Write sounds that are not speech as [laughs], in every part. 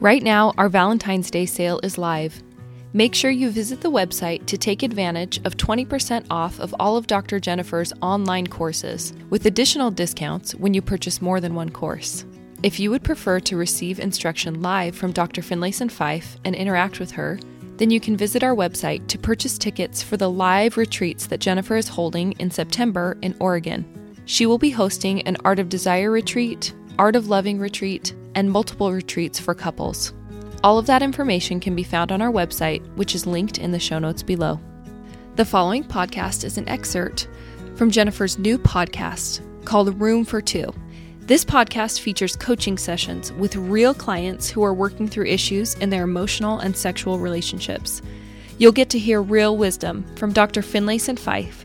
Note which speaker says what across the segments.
Speaker 1: Right now, our Valentine's Day sale is live. Make sure you visit the website to take advantage of 20% off of all of Dr. Jennifer's online courses, with additional discounts when you purchase more than one course. If you would prefer to receive instruction live from Dr. Finlayson Fife and interact with her, then you can visit our website to purchase tickets for the live retreats that Jennifer is holding in September in Oregon. She will be hosting an Art of Desire retreat, Art of Loving retreat, and multiple retreats for couples. All of that information can be found on our website, which is linked in the show notes below. The following podcast is an excerpt from Jennifer's new podcast called Room for Two. This podcast features coaching sessions with real clients who are working through issues in their emotional and sexual relationships. You'll get to hear real wisdom from Dr. Finlayson Fife,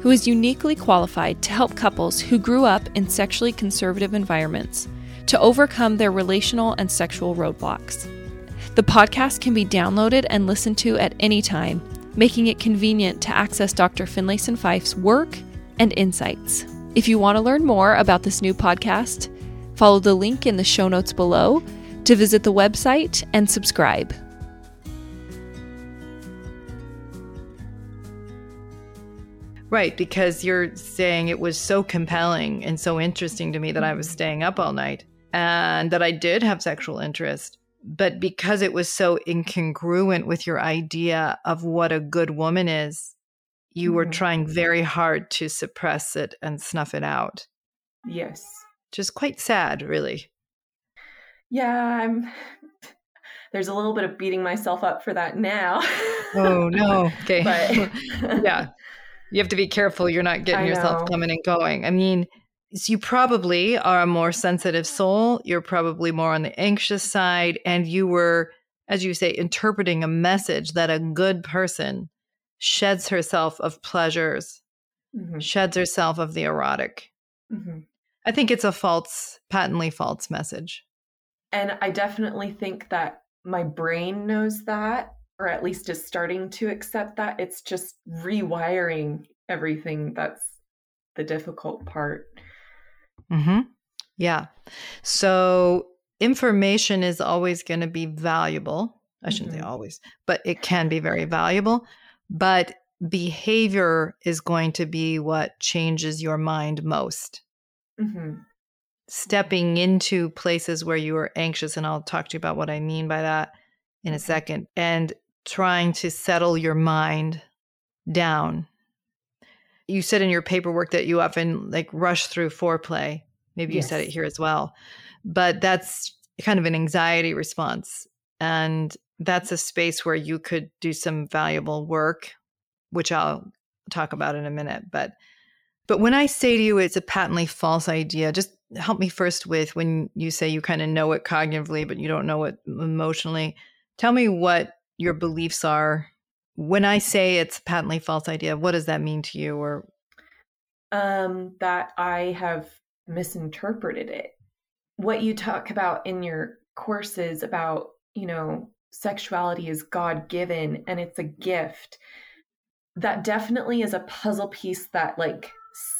Speaker 1: who is uniquely qualified to help couples who grew up in sexually conservative environments to overcome their relational and sexual roadblocks. The podcast can be downloaded and listened to at any time, making it convenient to access Dr. Finlayson Fife's work and insights. If you want to learn more about this new podcast, follow the link in the show notes below to visit the website and subscribe.
Speaker 2: Right, because you're saying it was so compelling and so interesting to me that I was staying up all night and that I did have sexual interest. But because it was so incongruent with your idea of what a good woman is, you mm-hmm. were trying very hard to suppress it and snuff it out.
Speaker 3: Yes.
Speaker 2: Just quite sad, really.
Speaker 3: Yeah, I'm [sighs] there's a little bit of beating myself up for that now.
Speaker 2: oh no. [laughs] Okay. But [laughs] yeah. You have to be careful you're not [laughs] getting yourself coming and going. I mean, so you probably are a more sensitive soul. You're probably more on the anxious side. And you were, as you say, interpreting a message that a good person sheds herself of pleasures, mm-hmm. sheds herself of the erotic. Mm-hmm. I think it's a false, patently false message.
Speaker 3: And I definitely think that my brain knows that, or at least is starting to accept that. It's just rewiring everything that's the difficult part.
Speaker 2: Mm-hmm. Yeah. So information is always going to be valuable. I shouldn't mm-hmm. say always, but it can be very valuable. But behavior is going to be what changes your mind most. Mm-hmm. Stepping into places where you are anxious, and I'll talk to you about what I mean by that in a second, and trying to settle your mind down you said in your paperwork that you often like rush through foreplay. Maybe yes. you said it here as well. But that's kind of an anxiety response. And that's a space where you could do some valuable work, which I'll talk about in a minute. But but when I say to you it's a patently false idea, just help me first with when you say you kind of know it cognitively, but you don't know it emotionally. Tell me what your beliefs are when I say it's a patently false idea, what does that mean to you or
Speaker 3: um that I have misinterpreted it. What you talk about in your courses about, you know, sexuality is God-given and it's a gift. That definitely is a puzzle piece that like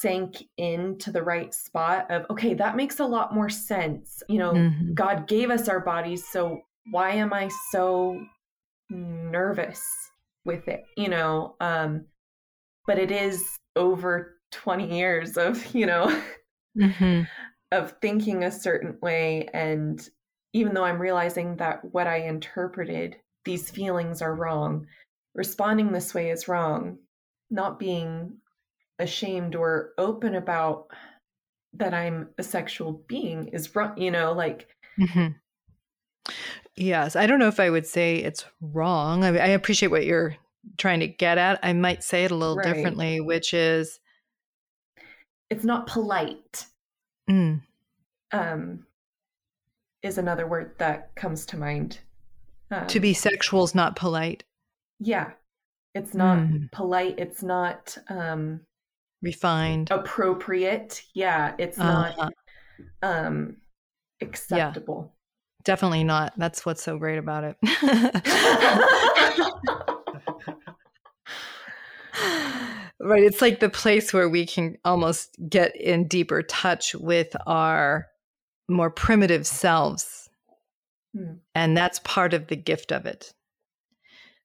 Speaker 3: sank into the right spot of okay, that makes a lot more sense. You know, mm-hmm. God gave us our bodies, so why am I so nervous with it, you know. Um, but it is over 20 years of, [laughs] you know, mm-hmm. of thinking a certain way. And even though I'm realizing that what I interpreted, these feelings are wrong, responding this way is wrong, not being ashamed or open about that I'm a sexual being is wrong, you know, like. Mm-hmm.
Speaker 2: Yes, I don't know if I would say it's wrong. I, I appreciate what you're trying to get at. I might say it a little right. differently, which is
Speaker 3: it's not polite. Mm. Um, is another word that comes to mind.
Speaker 2: Um, to be sexual is not polite.
Speaker 3: Yeah, it's not mm. polite. It's not um,
Speaker 2: refined,
Speaker 3: appropriate. Yeah, it's uh-huh. not um, acceptable.
Speaker 2: Definitely not. That's what's so great about it. [laughs] right. It's like the place where we can almost get in deeper touch with our more primitive selves Mm. And that's part of the gift of it.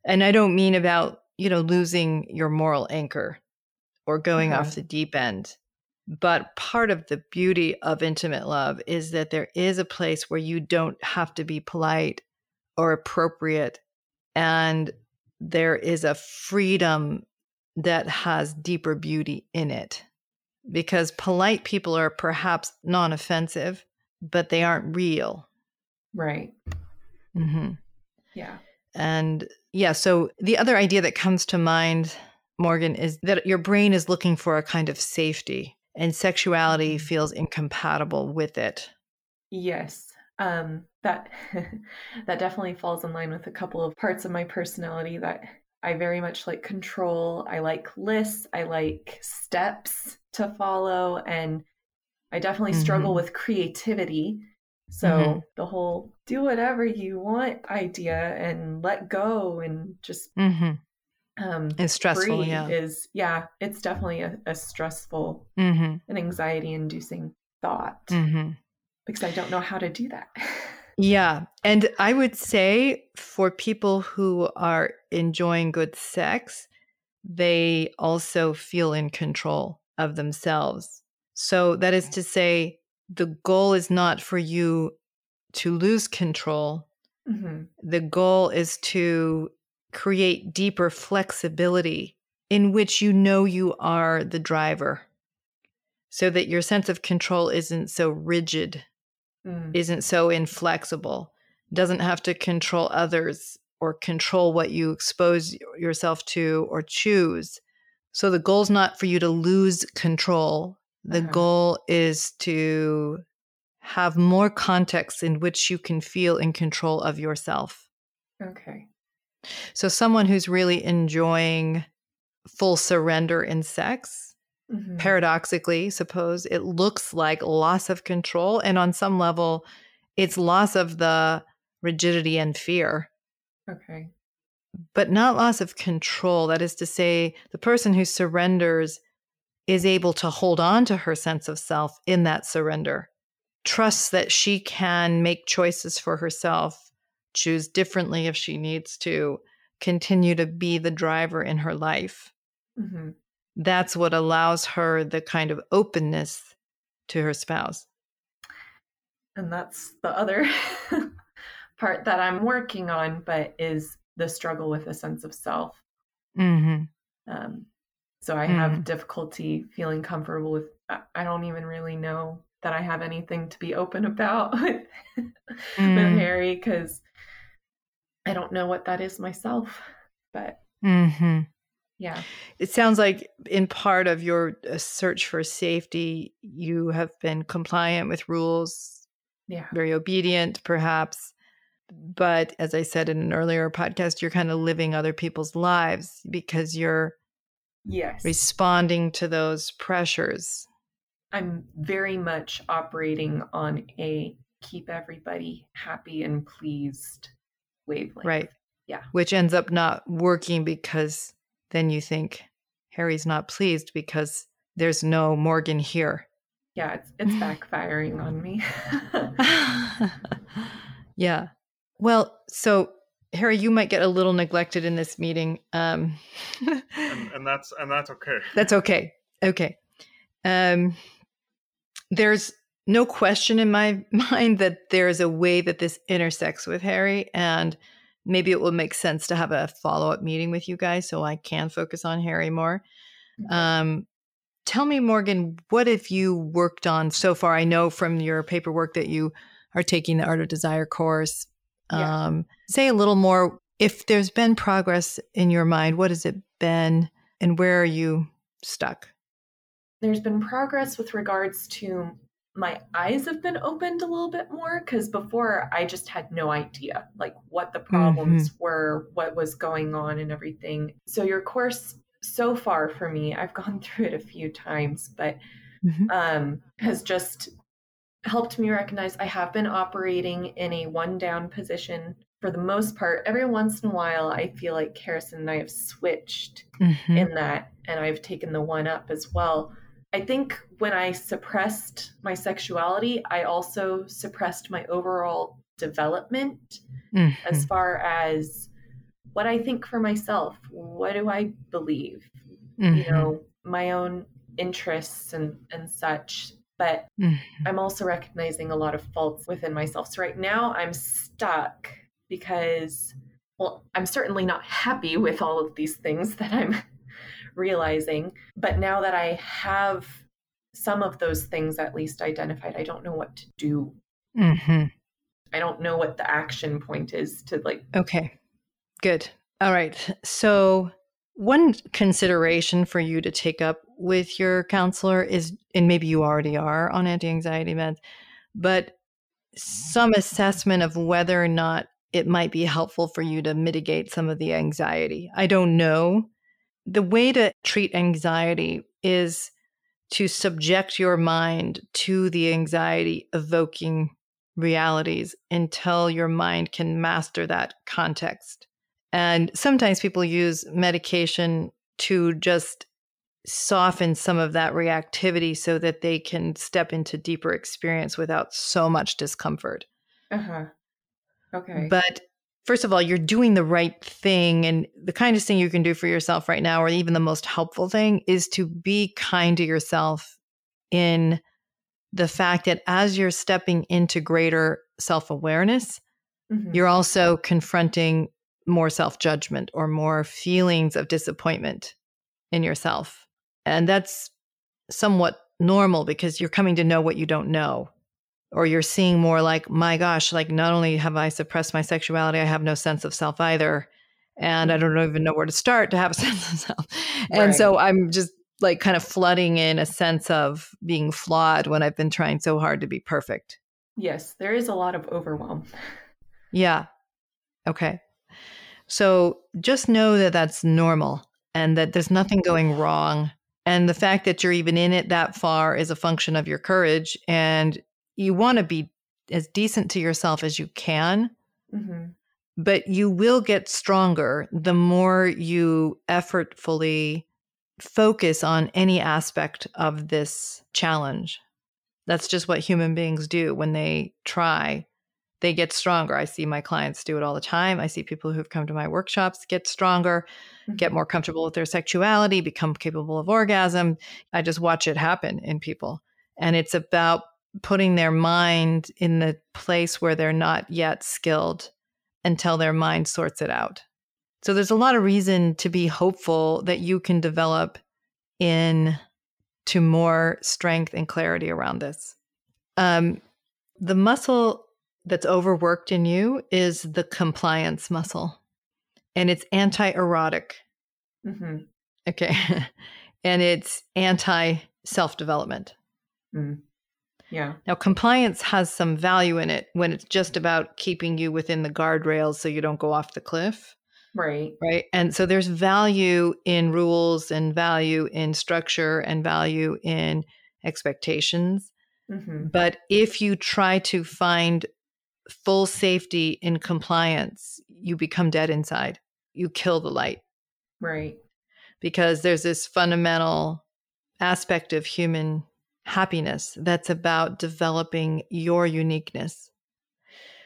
Speaker 2: And I don't mean about, you know, losing your moral anchor or going off the deep end. But part of the beauty of intimate love is that there is a place where you don't have to be polite or appropriate. And there is a freedom that has deeper beauty in it. Because polite people are perhaps non offensive, but they aren't real.
Speaker 3: Right.
Speaker 2: Mm-hmm.
Speaker 3: Yeah.
Speaker 2: And yeah, so the other idea that comes to mind, Morgan, is that your brain is looking for a kind of safety and sexuality mm-hmm. feels incompatible with it.
Speaker 3: Yes. Um, that [laughs] that definitely falls in line with a couple of parts of my personality that I very much like control. I like lists. I like steps to follow, and I definitely mm-hmm. struggle with creativity. So mm-hmm. the whole do whatever you want idea and let go and just
Speaker 2: mm-hmm. Um
Speaker 3: it's
Speaker 2: stressful yeah
Speaker 3: is yeah it's definitely a, a stressful
Speaker 2: mm-hmm.
Speaker 3: and anxiety inducing thought
Speaker 2: mm-hmm.
Speaker 3: because I don't know how to do that.
Speaker 2: yeah. And I would say for people who are enjoying good sex, they also feel in control of themselves. So that is to say, the goal is not for you to lose control.
Speaker 3: Mm-hmm.
Speaker 2: The goal is to create deeper flexibility in which you know you are the driver so that your sense of control isn't so rigid,
Speaker 3: mm.
Speaker 2: isn't so inflexible, doesn't have to control others or control what you expose yourself to or choose. So the goal is not for you to lose control. The uh-huh. goal is to have more context in which you can feel in control of yourself.
Speaker 3: Okay.
Speaker 2: So someone who's really enjoying full surrender in sex
Speaker 3: Mm-hmm.
Speaker 2: Paradoxically, suppose it looks like loss of control. And on some level, it's loss of the rigidity and fear.
Speaker 3: Okay.
Speaker 2: But not loss of control. That is to say, the person who surrenders is able to hold on to her sense of self in that surrender, trusts that she can make choices for herself, choose differently if she needs to, continue to be the driver in her life.
Speaker 3: Mm-hmm
Speaker 2: that's what allows her the kind of openness to her spouse.
Speaker 3: And that's the other [laughs] part that I'm working on, but is the struggle with a sense of self.
Speaker 2: Mm-hmm.
Speaker 3: Um, so I mm-hmm. have difficulty feeling comfortable with, I don't even really know that I have anything to be open about [laughs] with, mm. with Harry because I don't know what that is myself. But
Speaker 2: mm-hmm.
Speaker 3: Yeah.
Speaker 2: It sounds like in part of your uh, search for safety, you have been compliant with rules.
Speaker 3: Yeah.
Speaker 2: Very obedient, perhaps. But as I said in an earlier podcast, you're kind of living other people's lives because you're
Speaker 3: yes
Speaker 2: responding to those pressures.
Speaker 3: I'm very much operating on a keep everybody happy and pleased wavelength.
Speaker 2: Right.
Speaker 3: Yeah.
Speaker 2: Which ends up not working because then you think Harry's not pleased because there's no Morgan here.
Speaker 3: Yeah, it's it's [laughs] backfiring on me. [laughs] [laughs]
Speaker 2: yeah. Well, so Harry, you might get a little neglected in this meeting. Um,
Speaker 4: and, and, that's and that's okay.
Speaker 2: That's okay. Okay. Um, there's no question in my [laughs] mind that there's a way that this intersects with Harry, and maybe it will make sense to have a follow up meeting with you guys so I can focus on Harry more. Um, tell me, Morgan, what have you worked on so far? I know from your paperwork that you are taking the Art of Desire course.
Speaker 3: Yeah.
Speaker 2: Um, say a little more. If there's been progress in your mind, what has it been and where are you stuck?
Speaker 3: There's been progress with regards to my eyes have been opened a little bit more because before I just had no idea like what the problems mm-hmm. were, what was going on, and everything. So, your course so far for me, I've [laughs] gone through it a few times, but mm-hmm. um, has just helped me recognize I have been operating in a one down position for the most part. Every once in a while, I feel like Harrison and I have switched mm-hmm. in that, and I've taken the one up as well. I think when I suppressed my sexuality, I also suppressed my overall development
Speaker 2: Mhm.
Speaker 3: as far as what I think for myself. What do I believe? You
Speaker 2: Mhm.
Speaker 3: know, my own interests and, and such. But
Speaker 2: Mhm.
Speaker 3: I'm also recognizing a lot of faults within myself. So right now I'm stuck because, well, I'm certainly not happy with all of these things [laughs] that I'm realizing. But now that I have some of those things at least identified, I don't know what to do.
Speaker 2: Mhm.
Speaker 3: I don't know what the action point is to like,
Speaker 2: Okay, good. All right. So, one consideration for you to take up with your counselor is, and maybe you already are on anti anxiety meds, but some assessment of whether or not it might be helpful for you to mitigate some of the anxiety. I don't know. The way to treat anxiety is to subject your mind to the anxiety evoking realities until your mind can master that context. And sometimes people use medication to just soften some of that reactivity so that they can step into deeper experience without so much discomfort.
Speaker 3: uh huh. Okay.
Speaker 2: But first of all, you're doing the right thing. And the kindest thing you can do for yourself right now, or even the most helpful thing, is to be kind to yourself in the fact that as you're stepping into greater self awareness,
Speaker 3: Mhm.
Speaker 2: you're also confronting more self judgment or more feelings of disappointment in yourself. And that's somewhat normal because you're coming to know what you don't know. Or you're seeing more like, my gosh, like not only have I suppressed my sexuality, I have no sense of self either. And I mm. don't even know where to start to have a [laughs] sense of self. And so I'm just like kind of flooding in a sense of being flawed when I've been trying so hard to be perfect.
Speaker 3: yes, there is a lot of overwhelm.
Speaker 2: Yeah. Okay. So just know that that's normal and that there's nothing going wrong. And the fact that you're even in it that far is a function of your courage. And you want to be as decent to yourself as you can,
Speaker 3: hmm
Speaker 2: but you will get stronger the more you effortfully focus on any aspect of this challenge. That's just what human beings do when they try they get stronger. I see my clients do it all the time. I see people who've come to my workshops get stronger, get more comfortable with their sexuality, become capable of orgasm. I just watch it happen in people. And it's about putting their mind in the place where they're not yet skilled until their mind sorts it out. So there's a lot of reason to be hopeful that you can develop in to more strength and clarity around this. Um, the muscle that's overworked in you is the compliance muscle, and it's anti erotic.
Speaker 3: hmm
Speaker 2: Okay. [laughs] and it's anti self development.
Speaker 3: Yeah.
Speaker 2: Now, compliance has some value in it when it's just about keeping you within the guardrails so you don't go off the cliff,
Speaker 3: Right.
Speaker 2: right? And so there's value in rules and value in structure and value in expectations.
Speaker 3: hmm
Speaker 2: But if you try to find full safety in compliance, you become dead inside. You kill the light
Speaker 3: Right.
Speaker 2: because there's this fundamental aspect of human happiness that's about developing your uniqueness.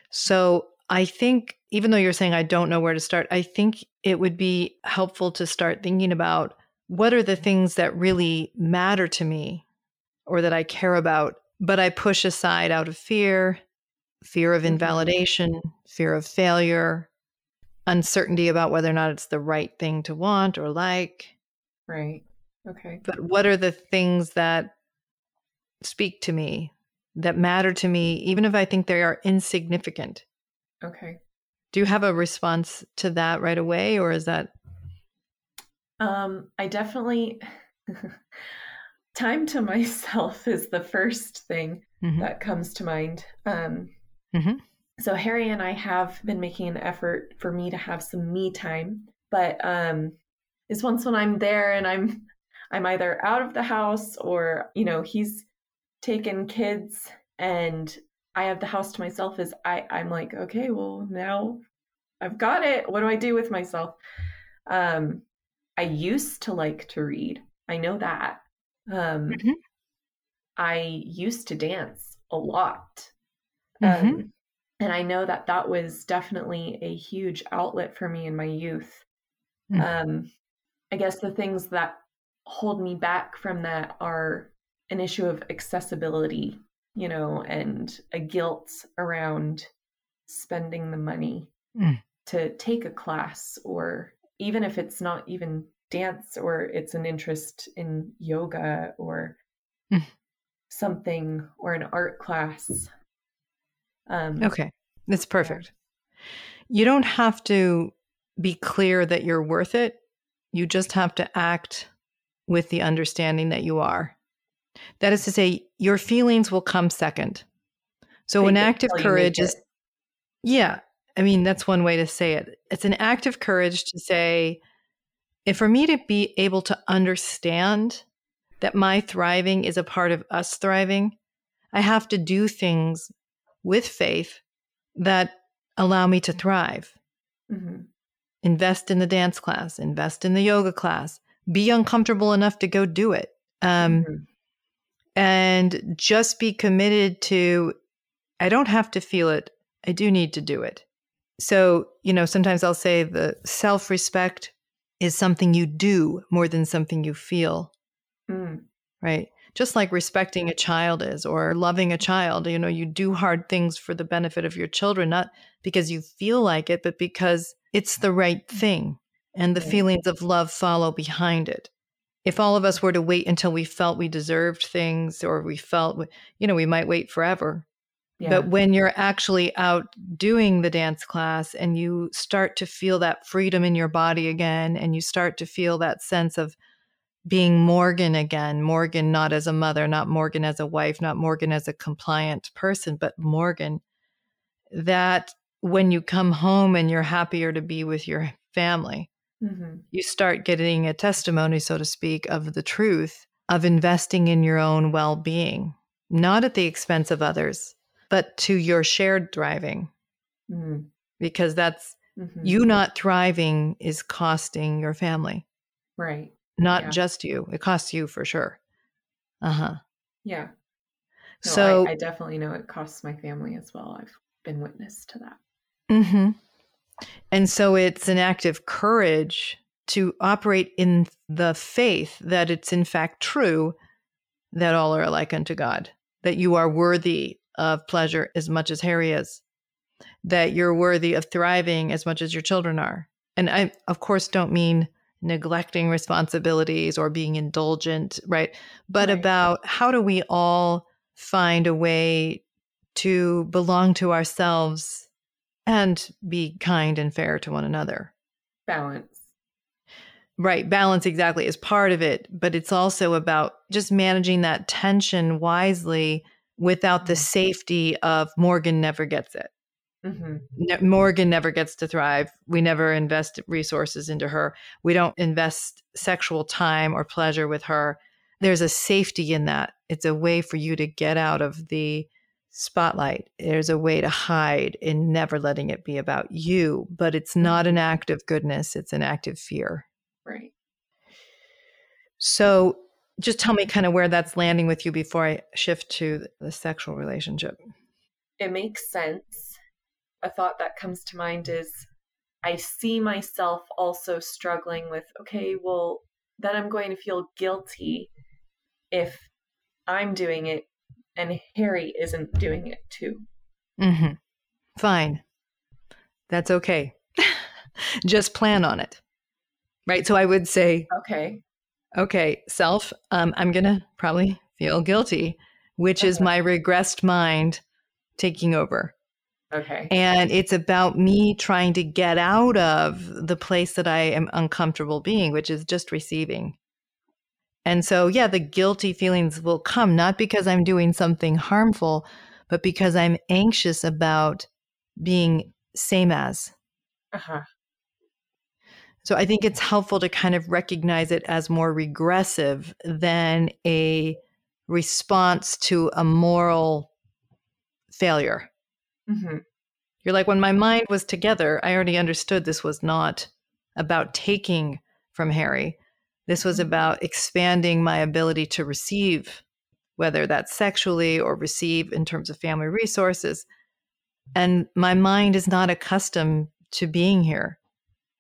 Speaker 2: So I think, even though you're saying I don't know where to start, I think it would be helpful to start thinking about what are the things that really matter to me or that I care about, but I push aside out of fear, fear of
Speaker 3: Mhm.
Speaker 2: invalidation, fear of failure, uncertainty about whether or not it's the right thing to want or like.
Speaker 3: Right. Okay.
Speaker 2: But what are the things that speak to me, that matter to me, even if I think they are insignificant?
Speaker 3: Okay.
Speaker 2: Do you have a response to that right away, or is that?
Speaker 3: Um, I definitely [laughs] time to [laughs] myself is the first thing
Speaker 2: Mhm.
Speaker 3: that comes to mind. Um,
Speaker 2: Mhm.
Speaker 3: So Harry and I have been making an effort for me to have some me time, but um, is once when I'm there and I'm I'm either out of the house or you know he's taken kids and I have the house to myself. Is I I'm like okay, well now I've got it. What do I do with myself? Um, I used to like to read. I know that. Um,
Speaker 2: Mhm.
Speaker 3: I used to dance a lot.
Speaker 2: Mhm.
Speaker 3: Um, And I know that that was definitely a huge outlet for me in my youth.
Speaker 2: Mm.
Speaker 3: Um, I guess the things that hold me back from that are an issue of accessibility, you know, and a guilt around spending the money
Speaker 2: Mm.
Speaker 3: to take a class, or even if it's not even dance or it's an interest in yoga or
Speaker 2: Mm.
Speaker 3: something or an art class. Um,
Speaker 2: Okay. That's perfect. You don't have to be clear that you're worth it. You just have to act with the understanding that you are. That is to say, your feelings will come second. So,
Speaker 3: Fake
Speaker 2: an act of
Speaker 3: till you make
Speaker 2: courage is, yeah, I mean, that's one way to say it. It's an act of courage to say, if for me to be able to understand that my thriving is a part of us thriving, I have to do things with faith that allow me to thrive.
Speaker 3: Mhm.
Speaker 2: Invest in the dance class, invest in the yoga class, be uncomfortable enough to go do it. Um,
Speaker 3: Mhm.
Speaker 2: And just be committed to I don't have to feel it. I do need to do it. So, you know, sometimes I'll say the self respect is something you do more than something you feel,
Speaker 3: Mm.
Speaker 2: right? Just like respecting a child is or loving a child. You know, you do hard things for the benefit of your children, not because you feel like it, but because it's the right thing and the feelings of love follow behind it if all of us were to wait until we felt we deserved things or we felt you know we might wait forever
Speaker 3: Yeah.
Speaker 2: but when you're actually out doing the dance class and you start to feel that freedom in your body again and you start to feel that sense of being morgan again morgan not as a mother not morgan as a wife not morgan as a compliant person but morgan that when you come home and you're happier to be with your family
Speaker 3: Mhm.
Speaker 2: you start getting a testimony, so to speak, of the truth of investing in your own well being, not at the expense of others, but to your shared thriving,
Speaker 3: Mhm.
Speaker 2: because that's
Speaker 3: Mhm.
Speaker 2: you not thriving is costing your family,
Speaker 3: right.
Speaker 2: not
Speaker 3: Yeah.
Speaker 2: just you. It costs you for sure. Uh huh.
Speaker 3: Yeah. No,
Speaker 2: so,
Speaker 3: I, I definitely know it costs my family as well. I've been witness to that.
Speaker 2: hmm And so it's an act of courage to operate in the faith that it's in fact true that all are alike unto God, that you are worthy of pleasure as much as Harry is, that you're worthy of thriving as much as your children are. And I, of course, don't mean neglecting responsibilities or being indulgent, right? But
Speaker 3: Right.
Speaker 2: about how do we all find a way to belong to ourselves and be kind and fair to one another.
Speaker 3: Balance.
Speaker 2: Right. Balance exactly is part of it, but it's also about just managing that tension wisely without the
Speaker 3: Mhm.
Speaker 2: safety of Morgan never gets it.
Speaker 3: hmm
Speaker 2: Ne- Morgan never gets to thrive. We never invest resources into her. We don't invest sexual time or pleasure with her. There's a safety in that. It's a way for you to get out of the spotlight. There's a way to hide in never letting it be about you, but it's mm-hmm. not an act of goodness, it's an act of fear.
Speaker 3: Right.
Speaker 2: So just tell me kind of where that's landing with you before I shift to the sexual relationship.
Speaker 3: It makes sense. A thought that comes to mind is I see myself also struggling with, okay, well, then I'm going to feel guilty if I'm doing it and Harry isn't doing it too.
Speaker 2: Mm-hmm. Fine. That's okay. [laughs] Just plan on it. Right. So I would say,
Speaker 3: Okay.
Speaker 2: okay, self, um, I'm going to probably feel guilty, which is my regressed mind taking over.
Speaker 3: Okay.
Speaker 2: And it's about me trying to get out of the place that I am uncomfortable being, which is just receiving. And so, yeah, the guilty feelings will come not because I'm doing something harmful, but because I'm anxious about being same as.
Speaker 3: Uh huh.
Speaker 2: So I think it's helpful to kind of recognize it as more regressive than a response to a moral failure.
Speaker 3: hmm
Speaker 2: You're like, when my mind was together, I already understood this was not about taking from Harry. This was
Speaker 3: Mhm.
Speaker 2: about expanding my ability to receive, whether that's sexually or receive in terms of family resources. And my mind is not accustomed to being here.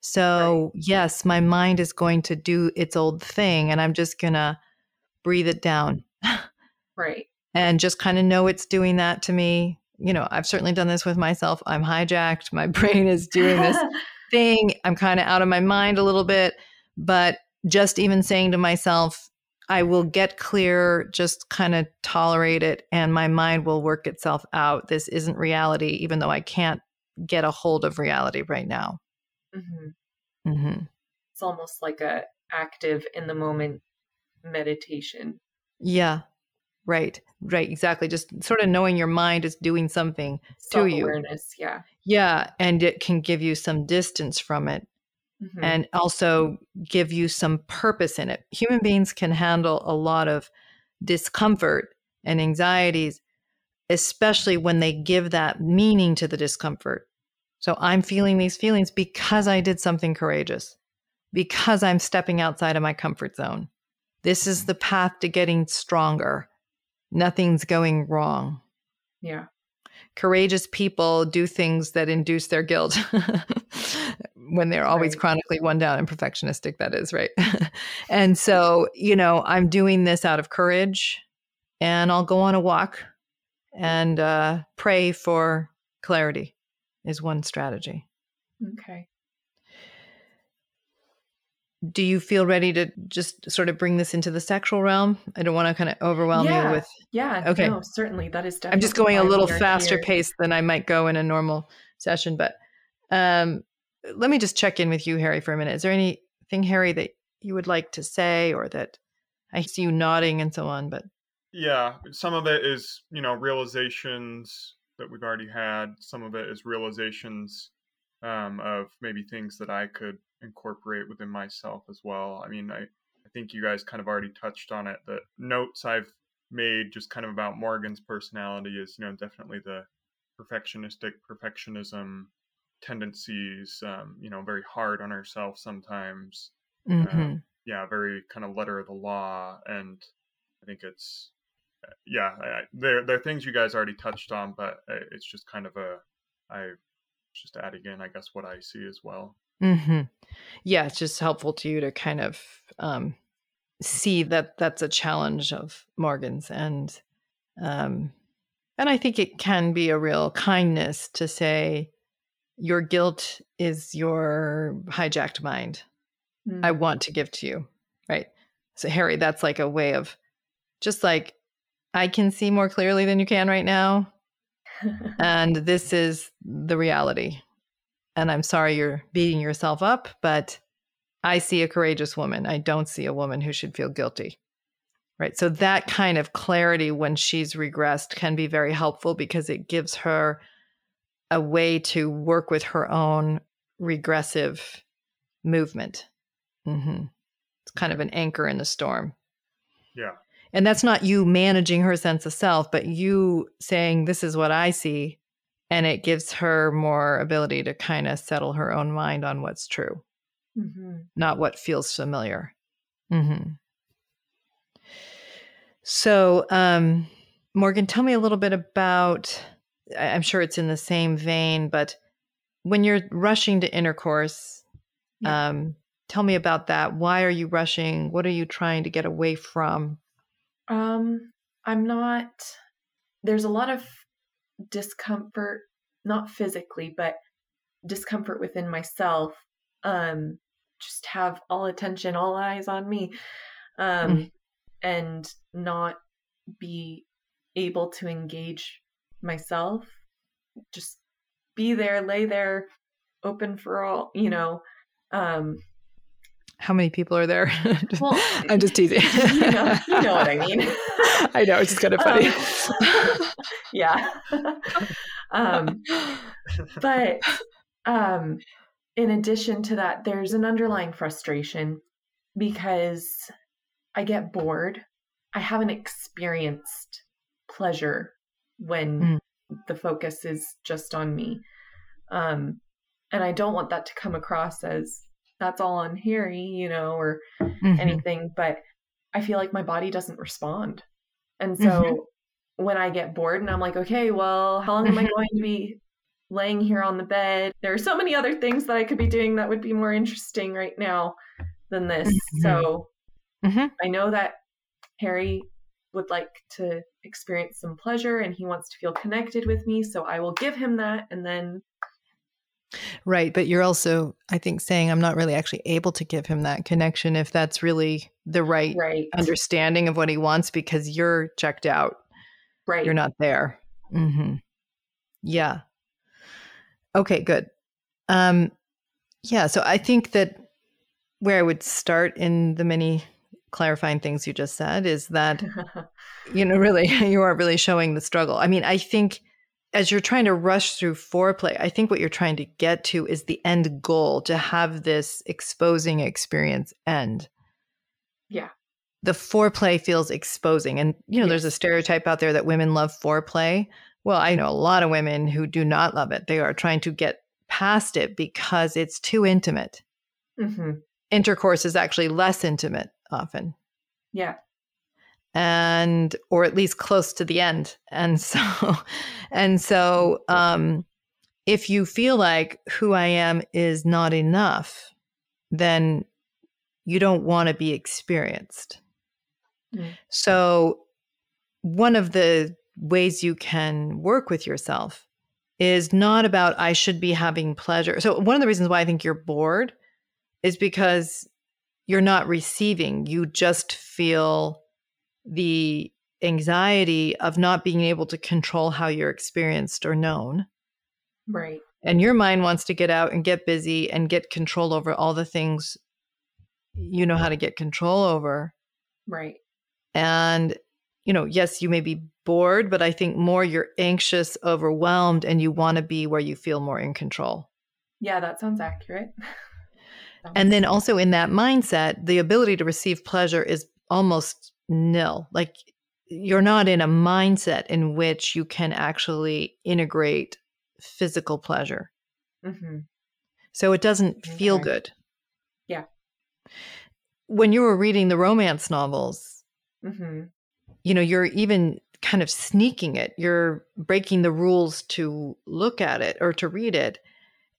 Speaker 2: So, right. yes, my mind is going to do its old thing and I'm just going to breathe it down.
Speaker 3: right. [laughs]
Speaker 2: And just kind of know it's doing that to me. You know, I've certainly done this with myself. I'm hijacked. My [laughs] brain is doing this [laughs] thing. I'm kind of out of my mind a little bit. But just even saying to myself, I will get clear, just kind of tolerate it, and my mind will work itself out. This isn't reality, even though I can't get a hold of reality right now. Mm-hmm.
Speaker 3: Mm-hmm. It's almost like a active in the moment meditation.
Speaker 2: Yeah. Right. Right. Exactly. Just sort of knowing your mind is doing something to you.
Speaker 3: Awareness. Yeah.
Speaker 2: Yeah. And it can give you some distance from it mm-hmm. and also give you some purpose in it. Human beings can handle a lot of discomfort and anxieties, especially when they give that meaning to the discomfort. So I'm feeling these feelings because I did something courageous, because I'm stepping outside of my comfort zone. This is the path to getting stronger. Nothing's going wrong.
Speaker 3: Yeah.
Speaker 2: Courageous people do things that induce their guilt [laughs] when they're always right. chronically one down and perfectionistic, that is, right? [laughs] and so, you know, I'm doing this out of courage and I'll go on a walk and uh, pray for clarity is one strategy.
Speaker 3: Okay.
Speaker 2: Do you feel ready to just sort of bring this into the sexual realm? I don't want to kind of overwhelm
Speaker 3: yeah,
Speaker 2: you with.
Speaker 3: Yeah. Okay. No, certainly. That is definitely.
Speaker 2: I'm just going a little faster here. pace than I might go in a normal session, but um, let me just check in with you, Harry, for a minute. Is there anything, Harry, that you would like to say, or that I see you nodding and so on? But
Speaker 4: yeah, some of it is you know realizations that we've already had. Some of it is realizations um, of maybe things that I could incorporate within myself as well. I mean, I, I think you guys kind of already touched on it. The notes I've made just kind of about Morgan's personality is, you know, definitely the perfectionistic perfectionism tendencies, um, you know, very hard on ourselves sometimes. Mm-hmm. Uh, yeah, very kind of letter of the law. And I think it's yeah, I, there there are things you guys already touched on, but it's just kind of a I just adding in, I guess, what I see as well.
Speaker 2: Mm-hmm. Yeah, it's just helpful to you to kind of um, see that that's a challenge of Morgan's, and um, and I think it can be a real kindness to say your guilt is your hijacked mind. Mm-hmm. I want to give to you, right? So Harry, that's like a way of just like I can see more clearly than you can right now. [laughs] and this is the reality. And I'm sorry you're beating yourself up, but I see a courageous woman. I don't see a woman who should feel guilty. Right. So that kind of clarity when she's regressed can be very helpful because it gives her a way to work with her own regressive movement. Mm-hmm. It's kind of an anchor in the storm.
Speaker 4: Yeah.
Speaker 2: And that's not you managing her sense of self, but you saying, This is what I see. And it gives her more ability to kind of settle her own mind on what's true, mm-hmm. not what feels familiar. Mm-hmm. So, um, Morgan, tell me a little bit about, I'm sure it's in the same vein, but when you're rushing to intercourse, yeah. um, tell me about that. Why are you rushing? What are you trying to get away from?
Speaker 3: Um, I'm not. There's a lot of discomfort, not physically, but discomfort within myself. Um, just have all attention, all eyes on me, um, mm. and not be able to engage myself. Just be there, lay there, open for all, you know. Um,
Speaker 2: how many people are there? [laughs] Well, I'm just teasing. [laughs]
Speaker 3: you, know, you know what I mean. [laughs]
Speaker 2: I know, it's just kind of funny.
Speaker 3: Um, yeah. um, but um, in addition to that, there's an underlying frustration because I get bored. I haven't experienced pleasure when mm. the focus is just on me. Um, and I don't want that to come across as that's all on Harry, you know, or mm-hmm. anything. But I feel like my body doesn't respond. And so mm-hmm. when I get bored and I'm like, okay, well, how long am I mm-hmm. going to be laying here on the bed. There are so many other things that I could be doing that would be more interesting right now than this. Mm-hmm. So mm-hmm. I know that Harry would like to experience some pleasure and he wants to feel connected with me. So I will give him that and then.
Speaker 2: Right. But you're also, I think, saying I'm not really actually able to give him that connection if that's really the right, right. understanding of what he wants because you're checked out.
Speaker 3: Right.
Speaker 2: You're not there. Mm-hmm. Yeah. Okay, good. Um, yeah. So I think that where I would start in the many clarifying things you just said is that [laughs] you know really [laughs] you aren't really showing the struggle. I mean i think as you're trying to rush through foreplay i think what you're trying to get to is the end goal to have this exposing experience end.
Speaker 3: Yeah.
Speaker 2: The foreplay feels exposing and you know yes. there's a stereotype out there that women love foreplay. Well i know a lot of women who do not love it. They are trying to get past it because it's too intimate. Mm-hmm. intercourse is actually less intimate often.
Speaker 3: Yeah.
Speaker 2: And or at least close to the end. And so [laughs] and so um if you feel like who I am is not enough, then you don't want to be experienced. Mm. So one of the ways you can work with yourself is not about I should be having pleasure. So one of the reasons why I think you're bored is because you're not receiving. You just feel the anxiety of not being able to control how you're experienced or known.
Speaker 3: Right.
Speaker 2: And your mind wants to get out and get busy and get control over all the things you know how to get control over.
Speaker 3: Right.
Speaker 2: And, you know, yes, you may be bored, but I think more you're anxious, overwhelmed, and you want to be where you feel more in control.
Speaker 3: Yeah, that sounds accurate. [laughs]
Speaker 2: And then also in that mindset, the ability to receive pleasure is almost nil. Like you're not in a mindset in which you can actually integrate physical pleasure. Mm-hmm. So it doesn't feel okay. good.
Speaker 3: Yeah.
Speaker 2: When you were reading the romance novels, mm-hmm. you know, you're even kind of sneaking it. You're breaking the rules to look at it or to read it.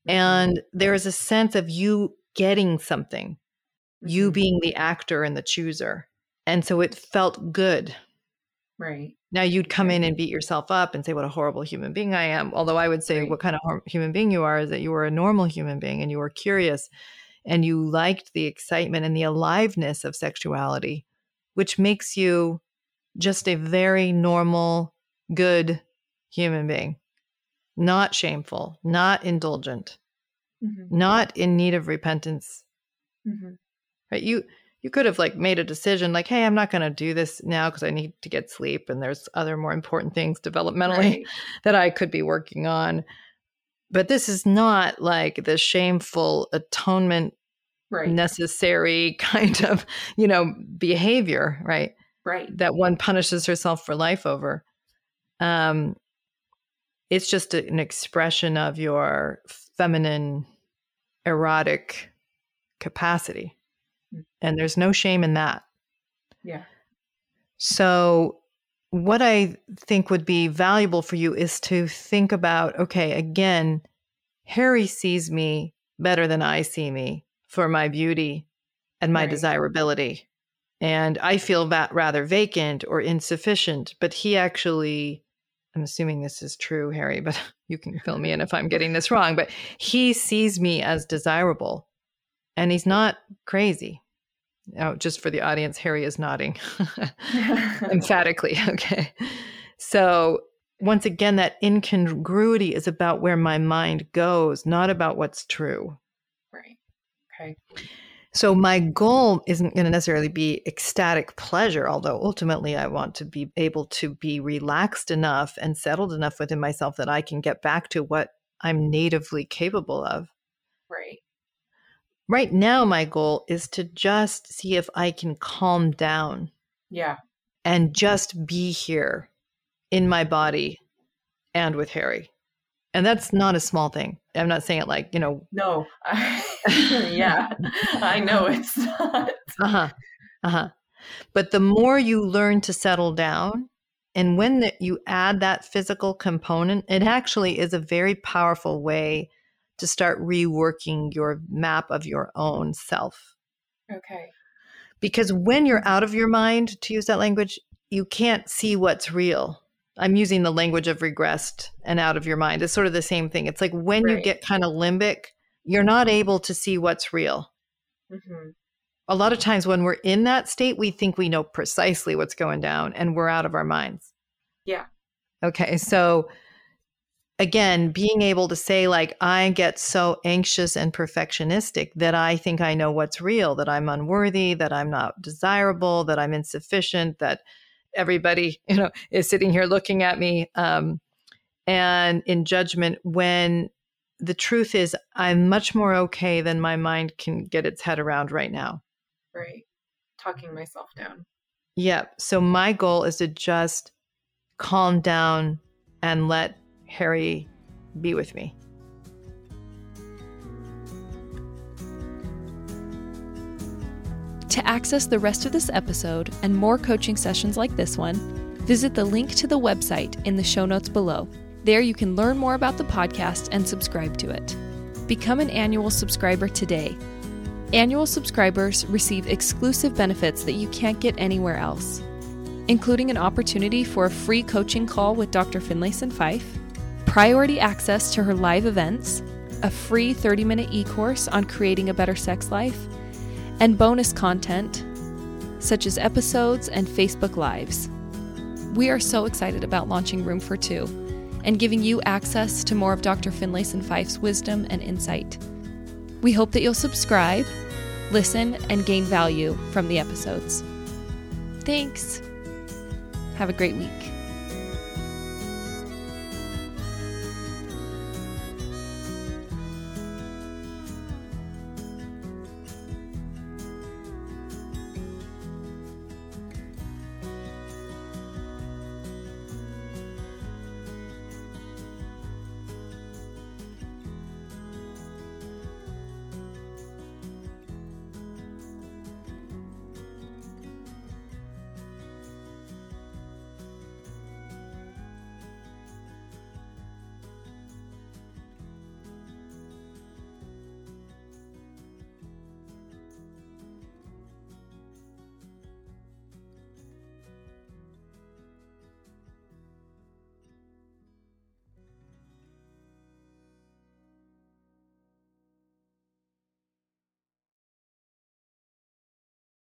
Speaker 2: Mm-hmm. And there is a sense of you getting something, mm-hmm. you being the actor and the chooser. And so it felt good.
Speaker 3: Right.
Speaker 2: Now you'd come in and beat yourself up and say, What a horrible human being I am. Although I would say, right. What kind of human being you are is that you were a normal human being and you were curious and you liked the excitement and the aliveness of sexuality, which makes you just a very normal, good human being, not shameful, not indulgent mm-hmm. not in need of repentance. Mm-hmm. Right? You you could have like made a decision like, hey, I'm not going to do this now because I need to get sleep and there's other more important things developmentally right. [laughs] that I could be working on. But this is not like the shameful atonement right. necessary [laughs] kind of, you know, behavior, right?
Speaker 3: Right.
Speaker 2: That one punishes herself for life over. Um it's just an expression of your feminine erotic capacity. Mm. And there's no shame in that.
Speaker 3: Yeah.
Speaker 2: So, what I think would be valuable for you is to think about okay, again, Harry sees me better than I see me for my beauty and my right. desirability. And I feel that rather vacant or insufficient, but he actually I'm assuming this is true, Harry, but [laughs] you can fill me in if I'm getting [laughs] this wrong. But he sees me as desirable and he's not crazy. Oh, just for the audience, Harry is nodding [laughs] emphatically. Okay. So, once again, that incongruity is about where my mind goes, not about what's true.
Speaker 3: Right. Okay.
Speaker 2: So my goal isn't going to necessarily be ecstatic pleasure, although ultimately I want to be able to be relaxed enough and settled enough within myself that I can get back to what I'm natively capable of.
Speaker 3: Right.
Speaker 2: Right now, my goal is to just see if I can calm down.
Speaker 3: Yeah.
Speaker 2: And just be here in my body and with Harry. And that's not a small thing. I'm not saying it like, you know.
Speaker 3: No. [laughs] yeah. [laughs] I know it's not.
Speaker 2: Uh huh. Uh huh. But the more you learn to settle down And when the, you add that physical component, it actually is a very powerful way to start reworking your map of your own self.
Speaker 3: Okay.
Speaker 2: Because when you're out of your mind, to use that language, you can't see what's real. I'm using the language of regressed and out of your mind. It's sort of the same thing. It's like when right. you get kind of limbic, you're not able to see what's real. Mm-hmm. A lot of times when we're in that state, we think we know precisely what's going down and we're out of our minds.
Speaker 3: Yeah.
Speaker 2: Okay. So again, being able to say, like, I get so anxious and perfectionistic that I think I know what's real, that I'm unworthy, that I'm not desirable, that I'm insufficient, that everybody, [laughs] you know, is sitting here looking at me um, and in judgment when the truth is I'm much more okay than my mind can get its head around right now.
Speaker 3: Right. Talking myself down.
Speaker 2: Yeah. So my goal is to just calm down and let Harry be with me.
Speaker 1: To access the rest of this episode and more coaching sessions like this one, visit the link to the website in the show notes below. There you can learn more about the podcast and subscribe to it. Become an annual subscriber today. Annual subscribers receive exclusive benefits that you can't get anywhere else, including an opportunity for a free coaching call with Dr. Finlayson Fife, priority access to her live events, a free 30 minute e course on creating a better sex life, and bonus content such as episodes and Facebook Lives. We are so excited about launching Room for Two and giving you access to more of Dr. Finlayson Fife's wisdom and insight. We hope that you'll subscribe, listen, and gain value from the episodes. Thanks. Have a great week.